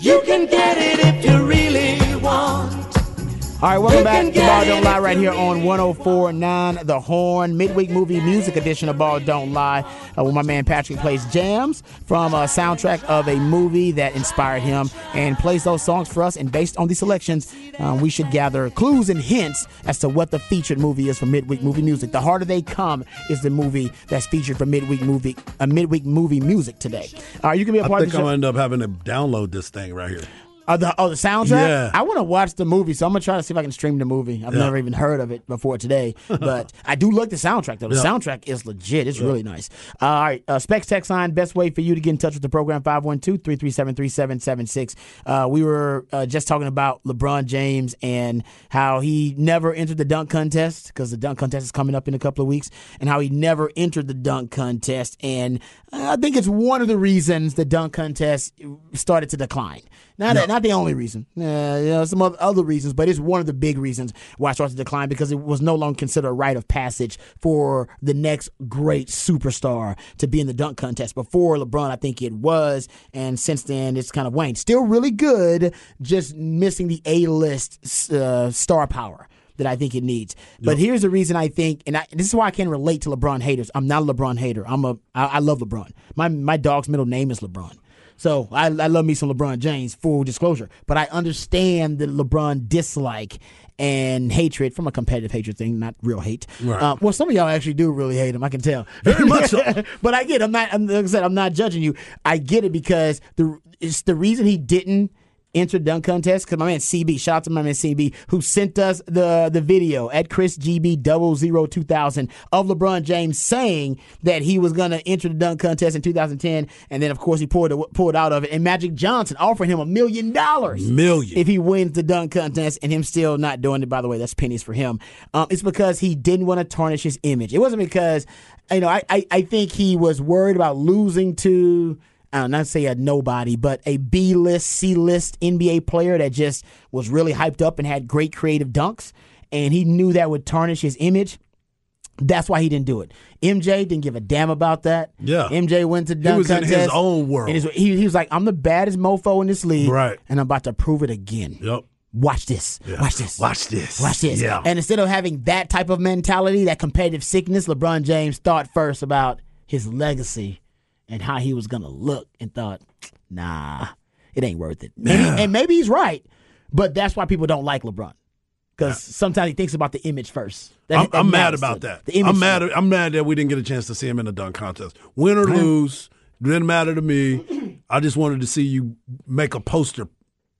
You can get it All right, welcome back can to Ball Don't Lie right here on 104.9 The Horn, midweek movie music edition of Ball Don't Lie, uh, where my man Patrick plays jams from a soundtrack of a movie that inspired him and plays those songs for us. And based on these selections, uh, we should gather clues and hints as to what the featured movie is for midweek movie music. The Harder They Come is the movie that's featured for midweek movie, uh, midweek movie music today. All right, you can be a part think of the I'm show. gonna end up having to download this thing right here. Oh, the, oh, the soundtrack? Yeah. I want to watch the movie, so I'm going to try to see if I can stream the movie. I've Yeah. never even heard of it before today, but I do like the soundtrack, though. The Yeah. soundtrack is legit. It's really nice. Uh, all right, uh, Specs Text Line, best way for you to get in touch with the program, 512-337-3776. Uh, we were uh, just talking about LeBron James and how he never entered the dunk contest because the dunk contest is coming up in a couple of weeks, and how he never entered the dunk contest. And I think it's one of the reasons the dunk contest started to decline. Not, Yeah. Not the only reason. Uh, you know, some oth- other reasons, but it's one of the big reasons why it started to decline because it was no longer considered a rite of passage for the next great superstar to be in the dunk contest. Before LeBron, I think it was, and since then it's kind of waned. Still really good, just missing the A list uh, star power that I think it needs. But here's the reason I think, and I, this is why I can't relate to LeBron haters. I'm not a LeBron hater. I'm a I, I love LeBron. My my dog's middle name is LeBron. So I, I love me some LeBron James, full disclosure. But I understand the LeBron dislike and hatred from a competitive hatred thing, not real hate. Right. Uh, well, some of y'all actually do really hate him. I can tell. Very much so. but I get. it. I'm not. I'm, like I said, I'm not judging you. I get it because the it's the reason he didn't enter the dunk contest because my man CB, shout out to my man CB, who sent us the the video at Chris GB double zero two thousand of LeBron James saying that he was gonna enter the dunk contest in 2010, and then of course he pulled pulled out of it, and Magic Johnson offering him a million dollars Million. if he wins the dunk contest, and him still not doing it. By the way, that's pennies for him. Um, it's because he didn't want to tarnish his image. It wasn't because you know I, I I think he was worried about losing to. I don't not say a nobody, but a B list, C list NBA player that just was really hyped up and had great creative dunks, and he knew that would tarnish his image. That's why he didn't do it. MJ didn't give a damn about that. Yeah. MJ went to dunk was in his own world. and his- he, he was like, "I'm the baddest mofo in this league, Right. And I'm about to prove it again. Yep. Watch this. Yeah. Watch this. Watch this. Watch this. Yeah. And instead of having that type of mentality, that competitive sickness, LeBron James thought first about his legacy and how he was gonna look, and thought, "Nah, it ain't worth it." And, he- and maybe he's right, but that's why people don't like LeBron because sometimes he thinks about the image first. That- I'm, that I'm mad matters to about that. The image I'm mad. I'm mad that we didn't get a chance to see him in the dunk contest. Win or lose, didn't matter to me. I just wanted to see you make a poster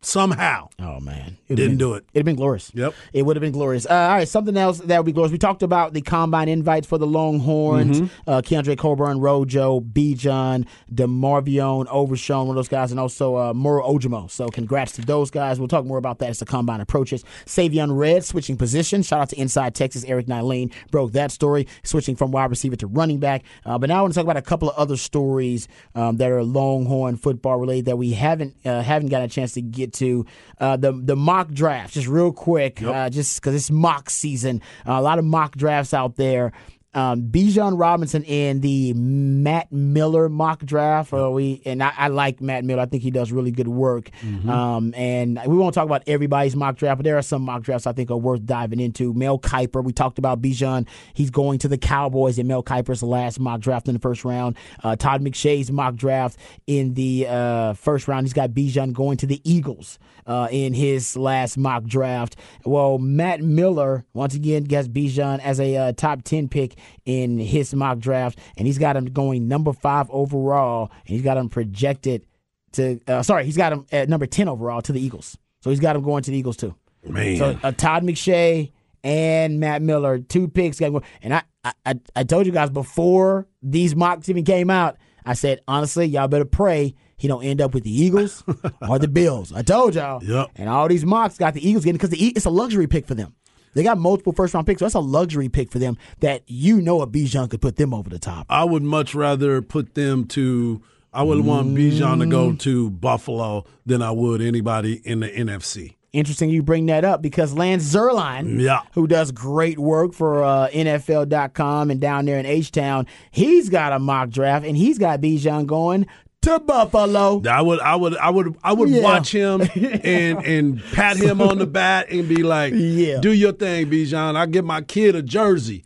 somehow. Oh man, it Didn't do it. It'd have been glorious. Yep. It would have been glorious. Uh, all right, something else that would be glorious. We talked about the combine invites for the Longhorns. Mm-hmm. Uh, Keondre Coburn, Rojo, Bijan, DeMarvion, Overshown, one of those guys, and also uh, Moro Ojomo. So congrats to those guys. We'll talk more about that as the combine approaches. Savion Red switching positions. Shout out to Inside Texas. Eric Nahlin broke that story, switching from wide receiver to running back. Uh, but now I want to talk about a couple of other stories um, that are Longhorn football related that we haven't uh, haven't got a chance to get to. Uh, the the mock draft, just real quick, uh, just because it's mock season. Uh, a lot of mock drafts out there. Um, Bijan Robinson in the Matt Miller mock draft. Uh, we and I, I like Matt Miller. I think he does really good work. Um, and we won't talk about everybody's mock draft, but there are some mock drafts I think are worth diving into. Mel Kiper, we talked about Bijan. He's going to the Cowboys in Mel Kiper's last mock draft in the first round. Uh, Todd McShay's mock draft in the uh, first round. He's got Bijan going to the Eagles uh, in his last mock draft. Well, Matt Miller once again gets Bijan as a uh, top ten pick in his mock draft, and he's got him going number five overall, and he's got him projected to. Uh, sorry, he's got him at number ten overall to the Eagles. So he's got him going to the Eagles too. Man. So uh, Todd McShay and Matt Miller, two picks. And I, I, I told you guys before these mocks even came out, I said, honestly, y'all better pray he don't end up with the Eagles or the Bills. I told y'all. Yep. And all these mocks got the Eagles getting because it's a luxury pick for them. They got multiple first round picks, so that's a luxury pick for them that you know a Bijan could put them over the top. I would much rather put them to. I would want Bijan to Mm. go to Buffalo than I would anybody in the NFC. Interesting you bring that up because Lance Zierlein, Yeah. who does great work for uh, NFL.com and down there in H Town, he's got a mock draft and he's got Bijan going to Buffalo. I would, I would, I would, I would Yeah. watch him and and pat him on the back and be like, Yeah. do your thing, Bijan. I give my kid a jersey."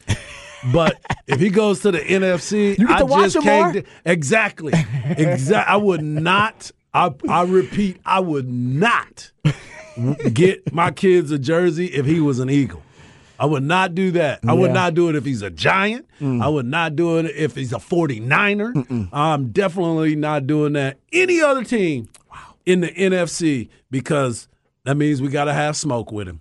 But if he goes to the NFC, get I just can't. more? exactly, exactly. I would not. I I repeat, I would not get my kids a jersey if he was an Eagle. I would not do that. I would not do it if he's a Giant. I would not do it if he's a 49er. I'm definitely not doing that. Any other team in the NFC because that means we got to have smoke with him.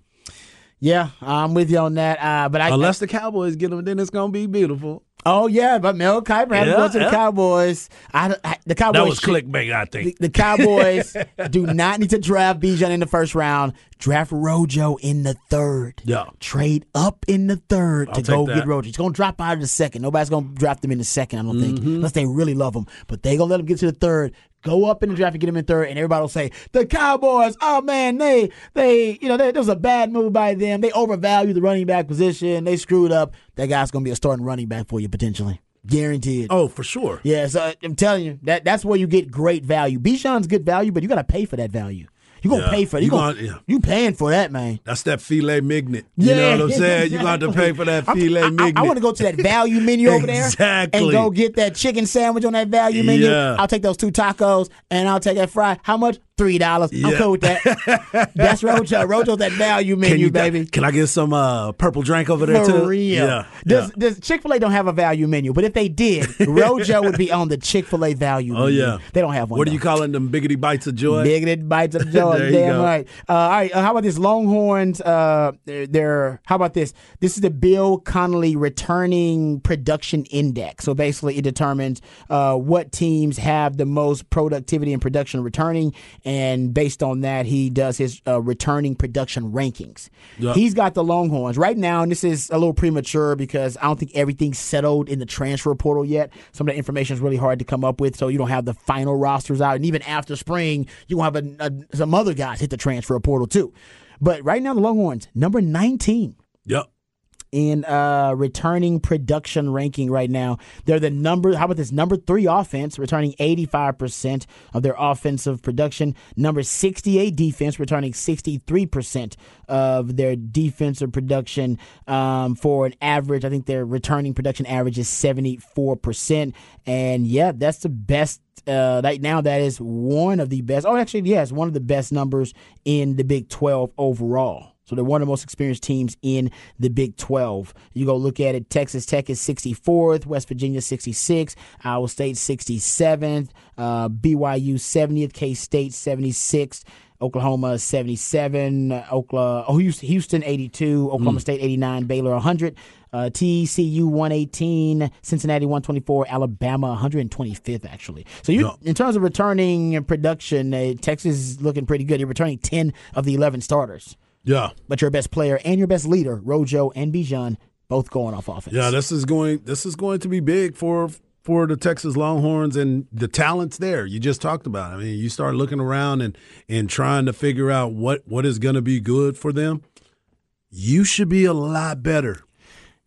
Yeah, I'm with you on that. Uh, but I, Unless the Cowboys get him, then it's going to be beautiful. Oh yeah, but Mel Kiper had to go to the yeah. Cowboys. I, I- the Cowboys That was should- clickbait, I think. The, the Cowboys do not need to draft Bijan in the first round. Draft Rojo in the third. Yeah. Trade up in the 3rd to go that. get Rojo. He's going to drop out of the second. Nobody's going to draft him in the second, I don't think, Mm-hmm. unless they really love him. But they going to let him get to the third. Go up in the draft and get him in third, and everybody will say the Cowboys. Oh man, they they you know they, there was a bad move by them. They overvalued the running back position. They screwed up. That guy's going to be a starting running back for you potentially, guaranteed. Oh, for sure. Yeah, so I'm telling you that that's where you get great value. Bijan's good value, but you got to pay for that value. You gonna Yeah. pay for it. You, You gonna, gonna- yeah. you paying for that, man. That's that filet mignon. You Yeah. know what I'm saying? You're going to have to pay for that I'm- filet I, mignon. want to go to that value menu over there Exactly. and go get that chicken sandwich on that value menu. I'll take those two tacos and I'll take that fry. How much? Three dollars. I'm cool with that. That's Rojo. Rojo's that value menu, Can you, baby. Can I get some uh, purple drink over there, too? For real. Yeah. Does, does Chick fil A don't have a value menu? But if they did, Rojo would be on the Chick fil A value Oh, menu. yeah. They don't have one. What are you calling them? Biggity bites of joy? Biggity bites of joy. There you Damn right. Uh, all right. Uh, how about this? Longhorns. Uh, they're, they're. How about this? This is the Bill Connelly Returning Production Index. So basically, it determines uh, what teams have the most productivity and production returning, and based on that, he does his uh, returning production rankings. Yeah. He's got the Longhorns right now, and this is a little premature because I don't think everything's settled in the transfer portal yet. Some of the information is really hard to come up with, so you don't have the final rosters out. And even after spring, you won't have a, a, some other guys hit the transfer portal too. But right now, the Longhorns number 19 Yep. In uh, returning production ranking right now. They're the number, how about this? Number three offense, returning 85% of their offensive production. Number 68 defense, returning 63% of their defensive production um, for an average. I think their returning production average is 74%. And yeah, that's the best. Uh, right now, that is one of the best. Oh, actually, yes, one of the best numbers in the Big 12 overall. So they're one of the most experienced teams in the Big 12. You go look at it. Texas Tech is 64th, West Virginia 66, Iowa State 67th, uh, BYU 70th, K State 76th. Oklahoma 77, uh, Oklahoma, oh, Houston, Houston 82, Oklahoma State 89, Baylor 100, uh, TCU 118, Cincinnati 124, Alabama 125th actually. So you, in terms of returning production, uh, Texas is looking pretty good. You're returning 10 of the 11 starters Yeah. but your best player and your best leader, Rojo and Bijan, both going off offense. Yeah, this is going this is going to be big for for the Texas Longhorns and the talents there. You just talked about. it. I mean, you start looking around and and trying to figure out what what is going to be good for them. You should be a lot better.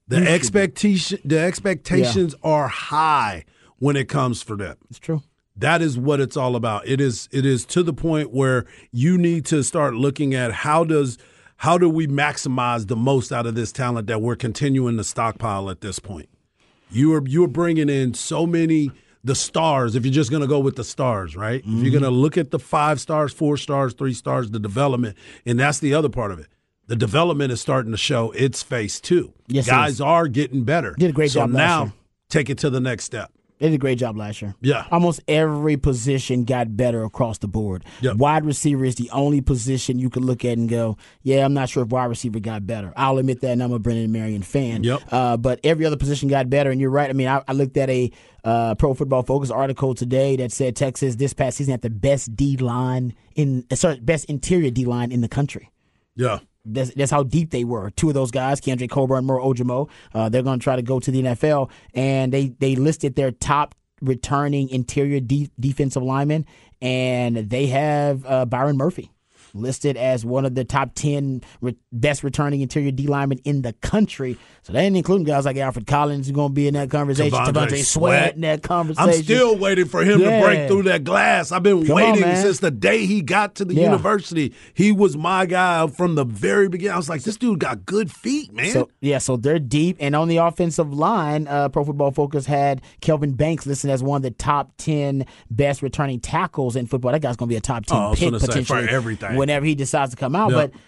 The expectation the expectations are high when it comes for them. it's true. That is what it's all about. It is it is to the point where you need to start looking at how does how do we maximize the most out of this talent that we're continuing to stockpile at this point. You are you're bringing in so many the stars if you're just going to go with the stars, right? If you're mm-hmm. going to look at the 5 stars, 4 stars, 3 stars, the development, and that's the other part of it. The development is starting to show its face too. Yes, Guys are getting better. Did a great so job now take it to the next step. They did a great job last year. Yeah. Almost every position got better across the board. Yep. Wide receiver is the only position you could look at and go, yeah, I'm not sure if wide receiver got better. I'll admit that, and I'm a Brennan Marion fan. Yep. Uh, but every other position got better, and you're right. I mean, I, I looked at a uh, Pro Football Focus article today that said Texas this past season had the best D line in, uh, sorry, best interior D line in the country. Yeah. That's, that's how deep they were. Two of those guys, Kendrick Coburn, Moro Ojomo, uh, they're going to try to go to the NFL, and they they listed their top returning interior de- defensive linemen, and they have uh, Byron Murphy listed as one of the top 10 re- best returning interior D linemen in the country. So they ain't including guys like Alfred Collins who's going to be in that conversation. Sweat in that conversation. I'm still waiting for him Yeah. to break through that glass. I've been Come waiting man. since the day he got to the Yeah. university. He was my guy from the very beginning. I was like, this dude got good feet, man. So yeah, so they're deep, and on the offensive line, uh, Pro Football Focus had Kelvin Banks listed as one of the top ten best returning tackles in football. That guy's going to be a top ten Oh, I was pick gonna for potentially everything. Whenever he decides to come out. Yep. But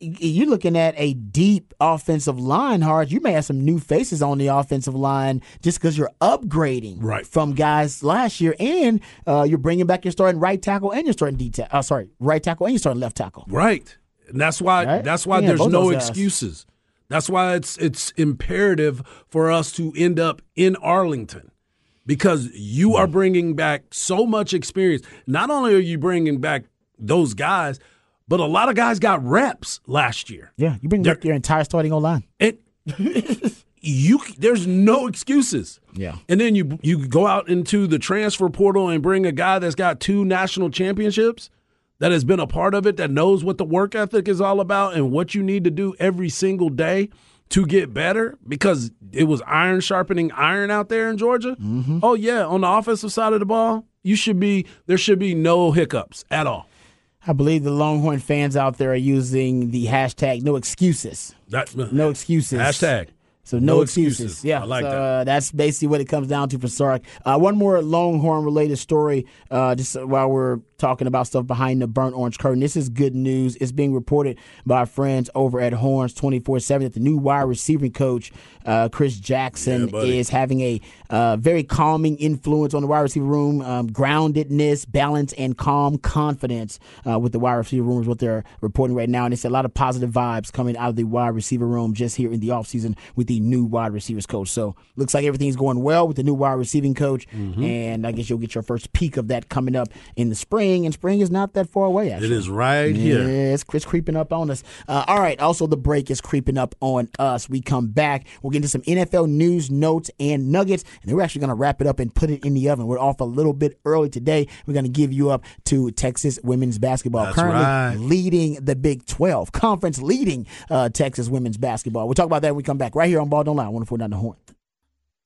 you're looking at a deep offensive line, hard. You may have some new faces on the offensive line just because you're upgrading Right. from guys last year, and uh, you're bringing back your starting right tackle and your starting D tackle. Uh, sorry, right tackle and your starting left tackle. Right. And that's why Right? that's why Yeah, there's no excuses. That's why it's it's imperative for us to end up in Arlington because you are bringing back so much experience. Not only are you bringing back those guys, but a lot of guys got reps last year. Yeah, you bring your entire starting O line. And you there's no excuses. Yeah. And then you you go out into the transfer portal and bring a guy that's got two national championships that has been a part of it that knows what the work ethic is all about and what you need to do every single day to get better because it was iron sharpening iron out there in Georgia. Mm-hmm. Oh yeah, on the offensive side of the ball, you should be there should be no hiccups at all. I believe the Longhorn fans out there are using the hashtag no excuses. That uh, No excuses. hashtag. So no, No excuses. excuses. Yeah, I like so, that. Uh, that's basically what it comes down to for Sark. Uh, one more Longhorn related story, uh, just while we're talking about stuff behind the burnt orange curtain. This is good news. It's being reported by friends over at Horns twenty four seven that the new wide receiving coach uh, Chris Jackson Yeah, is having a uh, very calming influence on the wide receiver room. Um, groundedness, balance, and calm confidence uh, with the wide receiver room is what they're reporting right now. And it's a lot of positive vibes coming out of the wide receiver room just here in the offseason with the new wide receivers coach. So looks like everything's going well with the new wide receiving coach. Mm-hmm. And I guess you'll get your first peek of that coming up in the spring. And spring is not that far away, actually. It is right here. Yeah, it's, it's creeping up on us. Uh, all right. Also, the break is creeping up on us. We come back. We'll get into some NFL news, notes, and nuggets. And then we're actually going to wrap it up and put it in the oven. We're off a little bit early today. We're going to give you up to Texas women's basketball, That's currently right. leading the Big 12 conference, leading uh, Texas women's basketball. We'll talk about that when we come back right here on Ball Don't Lie. 104 down the horn.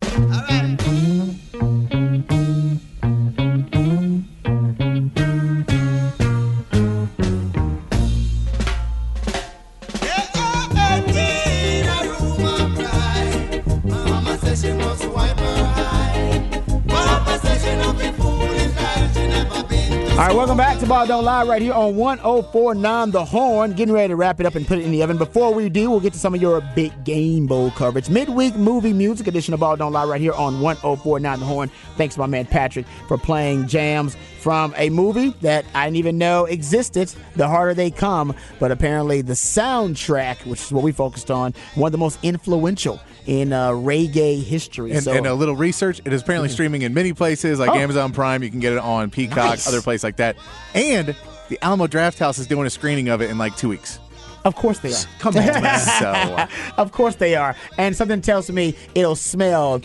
All right, welcome back to Ball Don't Lie right here on 1049 The Horn. Getting ready to wrap it up and put it in the oven. Before we do, we'll get to some of your big game bowl coverage. Midweek movie music edition of Ball Don't Lie right here on 1049 The Horn. Thanks to my man Patrick for playing jams from a movie that I didn't even know existed. The harder they come, but apparently the soundtrack, which is what we focused on, one of the most influential in uh, reggae history. And, so, and a little research. It is apparently streaming in many places like Oh. Amazon Prime. You can get it on Peacock, Nice. other places like that. And the Alamo Drafthouse is doing a screening of it in like two weeks. of course they are. Come on, man. So Of course they are. And something tells me it'll smell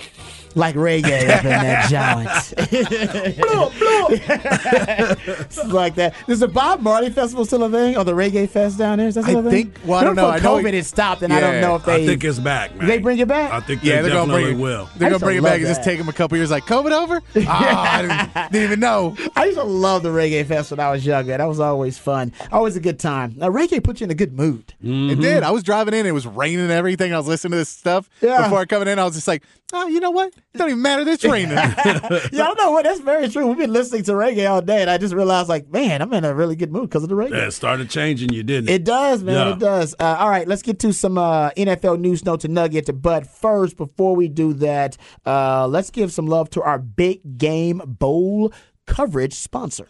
like reggae up in that joint. It's like that. Is the Bob Marley Festival still a thing? Or the Reggae Fest down there? Is that still I a thing? think- well, I don't know. before I know COVID it- had stopped, and I don't know if they. I think it's back, man. they bring it back? I think yeah, they they're gonna definitely bring it. will. They're gonna bring it love back and just take them a couple years. Like COVID over? Ah, I didn't, didn't even know. I used to love the Reggae Fest when I was younger. That was always fun. Always a good time. Now, reggae put you in a good mood. It did. I was driving in. It was raining and everything. I was listening to this stuff Yeah. before coming in. I was just like, oh, you know what? It don't even matter. They're training. yeah, I don't know what. That's very true. We've been listening to reggae all day, and I just realized, like, man, I'm in a really good mood because of the reggae. Yeah, it started changing you, didn't it? It does, man. Yeah. It does. Uh, all right, let's get to some uh, NFL news notes and nuggets. But first, before we do that, uh, let's give some love to our big game bowl coverage sponsor.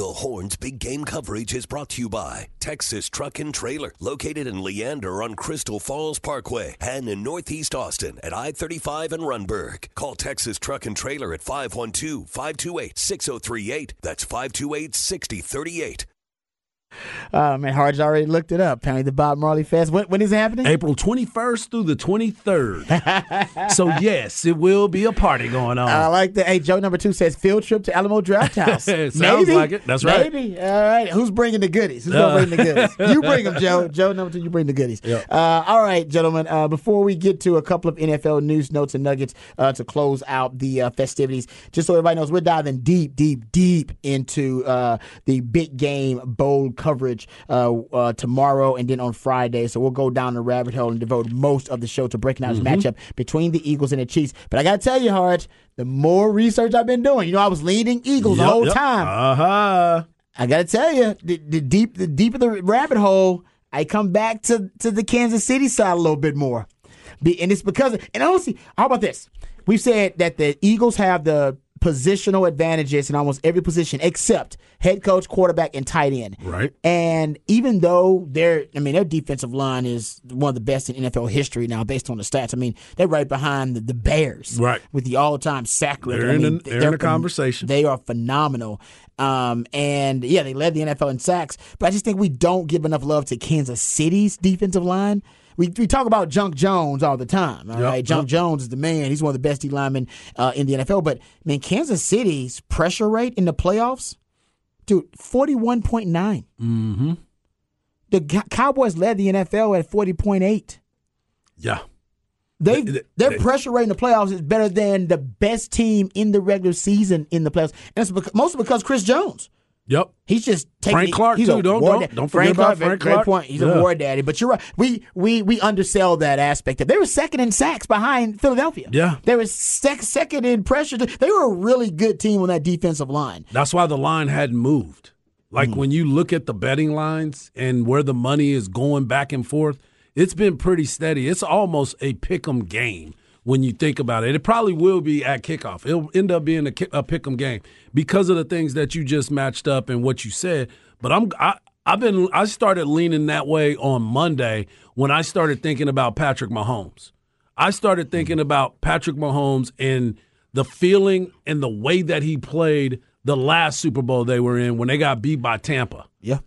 The Horns Big Game coverage is brought to you by Texas Truck and Trailer, located in Leander on Crystal Falls Parkway and in Northeast Austin at I 35 and Rundberg. Call Texas Truck and Trailer at 512 528 6038. That's 528 6038. Uh, man, Harge already looked it up. Apparently, the Bob Marley Fest. When, when is it happening? April 21st through the 23rd. so, yes, it will be a party going on. I like that. Hey, Joe number two says field trip to Alamo Draft House. Sounds Maybe. like it. That's right. Maybe. All right. Who's bringing the goodies? Who's gonna bring the goodies? You bring them, Joe. Joe number two. You bring the goodies. Yep. Uh, all right, gentlemen. Uh, before we get to a couple of NFL news notes and nuggets uh, to close out the uh, festivities, just so everybody knows, we're diving deep, deep, deep into uh, the big game bowl coverage uh, uh, tomorrow and then on Friday. So we'll go down the rabbit hole and devote most of the show to breaking out this matchup between the Eagles and the Chiefs. But I got to tell you, Hart, the more research I've been doing, you know, I was leaning Eagles the whole time. Uh huh. I gotta tell you, the, the deep, the deeper the rabbit hole, I come back to to the Kansas City side a little bit more, Be, and it's because. And honestly, how about this? We've said that the Eagles have the positional advantages in almost every position except head coach, quarterback, and tight end. Right. And even though their, I mean, their defensive line is one of the best in NFL history now, based on the stats. I mean, they're right behind the, the Bears, Right. with the all-time sack record. They're I in mean, the- they're in the conversation. They are phenomenal. Um, and yeah, they led the NFL in sacks, but I just think we don't give enough love to Kansas City's defensive line. We, we talk about Junk Jones all the time. All Yep, right, Junk yep. Jones is the man. He's one of the best D linemen uh, in the NFL. But man, Kansas City's pressure rate in the playoffs, dude, forty one point nine. Mm-hmm. The Cowboys led the NFL at forty point eight. Yeah. They, They- their they- pressure rate in the playoffs is better than the best team in the regular season in the playoffs, and it's because, mostly because Chris Jones. Yep. He's just taking Frank Clark, he's too. A Don't- war don't- don't forget about Clark, Frank great point. He's Yeah. a war daddy. But you're right. We we we undersell that aspect of. They were second in sacks behind Philadelphia. Yeah. They were sec- second in pressure. They were a really good team on that defensive line. That's why the line hadn't moved. Like hmm. when you look at the betting lines and where the money is going back and forth, it's been pretty steady. It's almost a pick 'em game when you think about it. It probably will be at kickoff. It'll end up being a, ki- a pick 'em game because of the things that you just matched up and what you said. But I'm I, I've been I started leaning that way on Monday when I started thinking about Patrick Mahomes. I started mm-hmm. thinking about Patrick Mahomes and the feeling and the way that he played the last Super Bowl they were in when they got beat by Tampa. Yeah.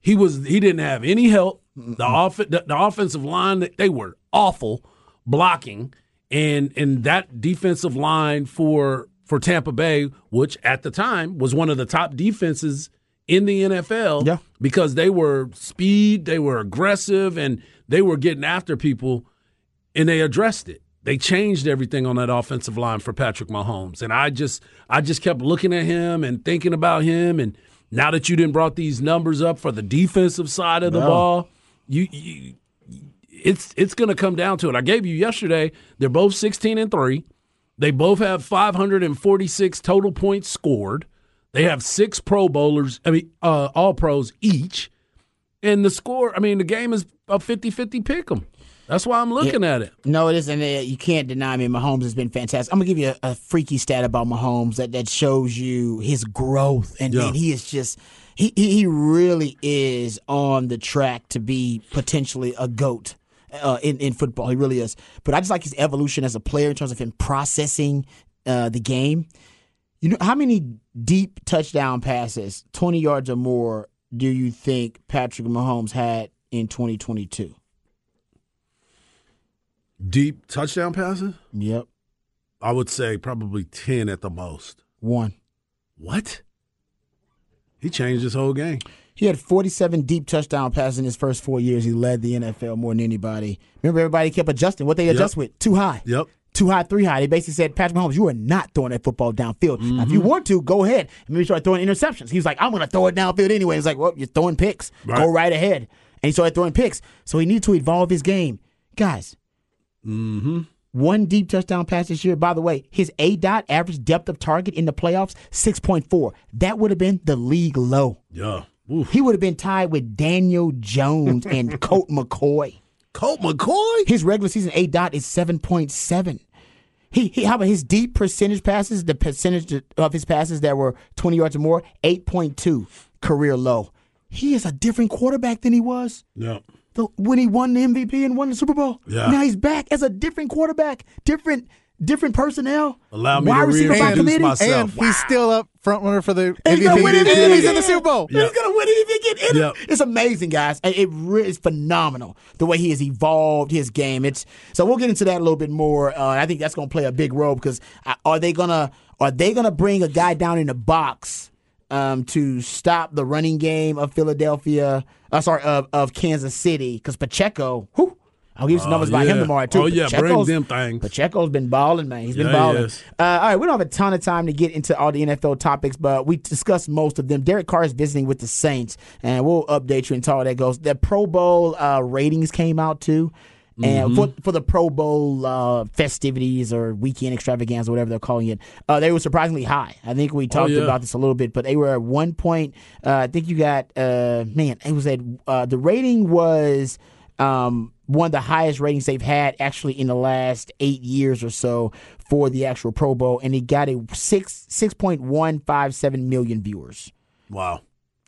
He was he didn't have any help. The off the, the offensive line they were awful blocking and and that defensive line for for Tampa Bay, which at the time was one of the top defenses in the NFL Yeah. because they were speed, they were aggressive and they were getting after people and they addressed it. They changed everything on that offensive line for Patrick Mahomes, and I just I just kept looking at him and thinking about him. And now that you didn't brought these numbers up for the defensive side of the No. ball, you, you it's it's going to come down to it. I gave you yesterday. They're both sixteen and three. They both have five hundred and forty six total points scored. They have six Pro Bowlers. I mean, uh, all pros each. And the score, I mean, the game is a 50-50 pick 'em. That's why I'm looking at it. No, it isn't. Uh, You can't deny me. Mahomes has been fantastic. I'm gonna give you a, a freaky stat about Mahomes that, that shows you his growth, and, Yeah. and he is just he he really is on the track to be potentially a goat. Uh, in, in football, he really is. But I just like his evolution as a player in terms of him processing uh, the game. You know how many deep touchdown passes, twenty yards or more, do you think Patrick Mahomes had in 2022? Deep touchdown passes? Yep. I would say probably ten at the most. One. What? He changed his whole game. He had 47 deep touchdown passes in his first four years. He led the NFL more than anybody. Remember, everybody kept adjusting. What they adjust with? Too high. Yep. Too high, three high. They basically said, Patrick Mahomes, you are not throwing that football downfield. Now, if you Mm-hmm. want to, go ahead. And maybe start throwing interceptions. He was like, I'm going to throw it downfield anyway. He's like, well, you're throwing picks. Right. Go right ahead. And he started throwing picks. So he needed to evolve his game. Guys, Mm-hmm. one deep touchdown pass this year. By the way, his A dot average depth of target in the playoffs, 6.4. That would have been the league low. Yeah. Oof. He would have been tied with Daniel Jones and Colt McCoy. Colt McCoy. His regular season A dot is 7.7. He, he how about his deep percentage passes, the percentage of his passes that were 20 yards or more, 8.2 career low. He is a different quarterback than he was Yeah. the, when he won the MVP and won the Super Bowl. Yeah. Now he's back as a different quarterback, different different personnel. Allow me wide to receiver by reintroduce committee. myself. And he's still up front runner for the And he's gonna win it this if He's in the Super Bowl. He's gonna win it if he get in Yep. it. It's amazing, guys. It, it really is phenomenal the way he has evolved his game. It's so we'll get into that a little bit more. Uh, I think that's gonna play a big role because uh, are they gonna are they gonna bring a guy down in the box um, to stop the running game of Philadelphia? Uh, sorry, of, of Kansas City because Pacheco. Whew, I'll give you some Oh, numbers by him yeah. tomorrow too. Oh, yeah, bring them things. Pacheco's been balling, man. He's been Yeah, balling. is. Uh, all right, we don't have a ton of time to get into all the NFL topics, but we discussed most of them. Derek Carr is visiting with the Saints, and we'll update you until all that goes. The Pro Bowl uh, ratings came out too. And Mm-hmm. for, for the Pro Bowl uh, festivities or weekend extravaganza, whatever they're calling it, uh, they were surprisingly high. I think we talked Oh, yeah. about this a little bit, but they were at one point. Uh, I think you got uh, man, it was at uh, the rating was um, one of the highest ratings they've had actually in the last eight years or so for the actual Pro Bowl, and it got a six six point one five seven million viewers, Wow.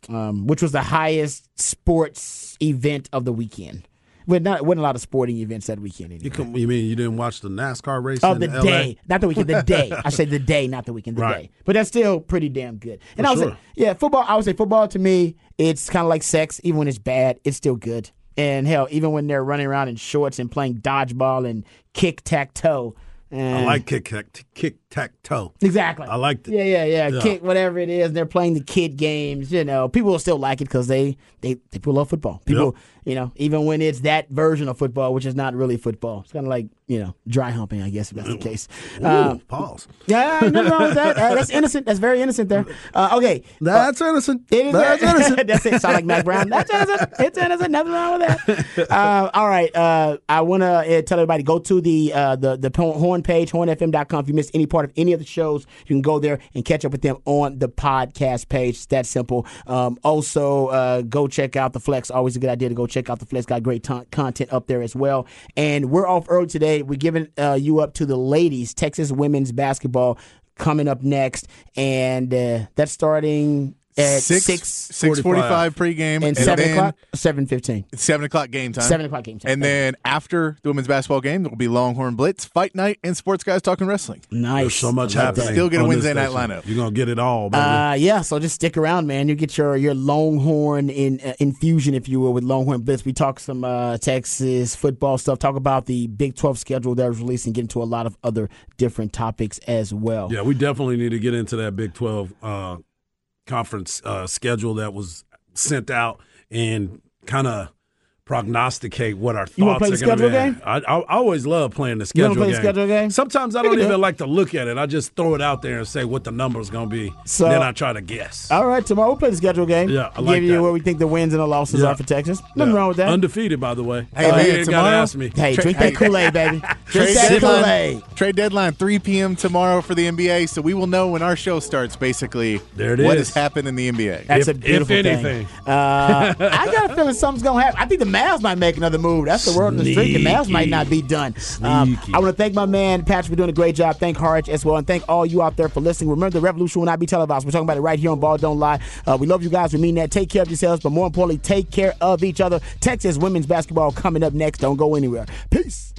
um, which was the highest sports event of the weekend. But not wasn't a lot of sporting events that weekend. Anyway. You, come, you mean you didn't watch the NASCAR race Of the LA? day, not the weekend, the day. I say the day, not the weekend, the Right. day. But that's still pretty damn good. And For I was sure. say, yeah, football. I would say football to me, it's kind of like sex. Even when it's bad, it's still good. And hell, even when they're running around in shorts and playing dodgeball and kick tack toe. I like kick tack kick tack toe. Exactly. I liked it. Yeah, yeah, yeah, Yeah. Kick whatever it is. They're playing the kid games. You know, people will still like it because they, they people love football. People, you know, even when it's that version of football, which is not really football. It's kind of like you know dry humping, I guess if that's the case. Ooh, Um, pause. yeah, nothing wrong with that. Uh, that's innocent. That's very innocent there. Uh, okay. That's innocent. It is That's innocent. That's it. Sound like Mack Brown. That's innocent. It's innocent. Nothing wrong with that. Uh, all right. Uh, I want to uh, tell everybody go to the uh, the the Horn page, hornfm.com. If you missed any part of any of the shows, you can go there and catch up with them on the podcast page. It's that simple. Um, also, uh, go check out the Flex. Always a good idea to go check out the Flex. Got great content up there as well. And we're off early today. We're giving uh, you up to the ladies, Texas women's basketball coming up next, and uh, that's starting at Six six six forty five pregame and seven then o'clock, seven fifteen. Seven o'clock game time. Seven o'clock game time. And then after the women's basketball game, there will be Longhorn Blitz, Fight Night, and Sports Guys Talking Wrestling. Nice. There's so much like happening. that. Still get a Wednesday night lineup. You're gonna get it all, baby. Uh, yeah, so just stick around, man. You get your your Longhorn in uh, infusion, if you will, with Longhorn Blitz. We talk some uh, Texas football stuff. Talk about the Big Twelve schedule that was released, and get into a lot of other different topics as well. yeah, we definitely need to get into that Big 12 uh, conference uh, schedule that was sent out and kind of prognosticate what our thoughts You wanna play are the going to be. schedule game? I, I, I always love playing the You schedule wanna play the game. schedule game? Sometimes I don't even like to look at it. I just throw it out there and say what the number's going to be. So- then I try to guess. All right, tomorrow we'll play the schedule game. Yeah, I like Give you that. what we think the wins and the losses Yeah. are for Texas. Nothing Yeah. wrong with that. Undefeated, by the way. Hey, Uh, man, you ain't got to tomorrow- ask me. hey, Tra- drink that. Kool Aid, baby. Drink Trade that Kool deadline, Aid. trade deadline 3 p.m. tomorrow for the NBA, so we will know when our show starts. Basically, There it what is. has happened in the NBA. That's If- a beautiful if thing. Uh, I got a feeling something's gonna happen. I think the Mavs might make another move. That's the word on the street. The Mavs might not be done. Um, I want to thank my man Patrick for doing a great job. Thank Harge as well, and thank all you out there for listening. Remember, the revolution will not be televised. We're talking about it right here on Ball Don't Lie. Uh, we love you guys. We mean that. Take care of yourselves, but more importantly, take care of each other. Texas women's basketball coming up next. Don't go anywhere. Peace.